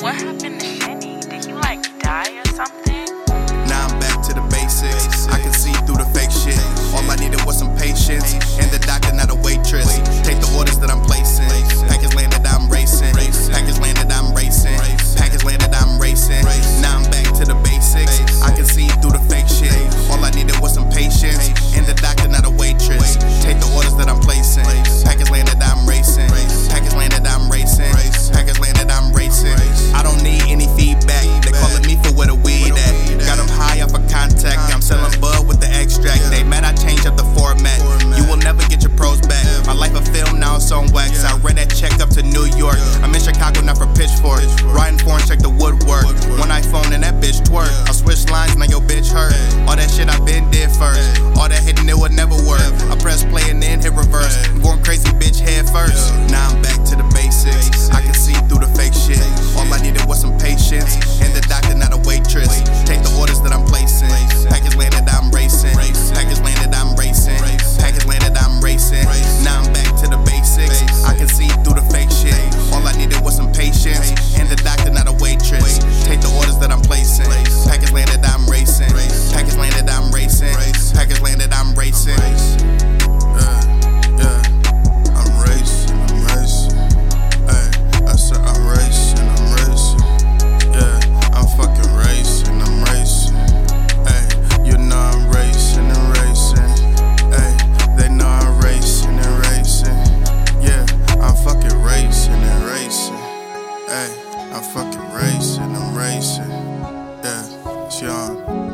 What happened to Shinny? Did he like die or something? York. I'm in Chicago, not for pitchfork. Riding foreign, check the woodwork. One iPhone and that bitch twerk. I switch lines, now your bitch hurt. I'm fucking racing, I'm racing. Yeah, it's young.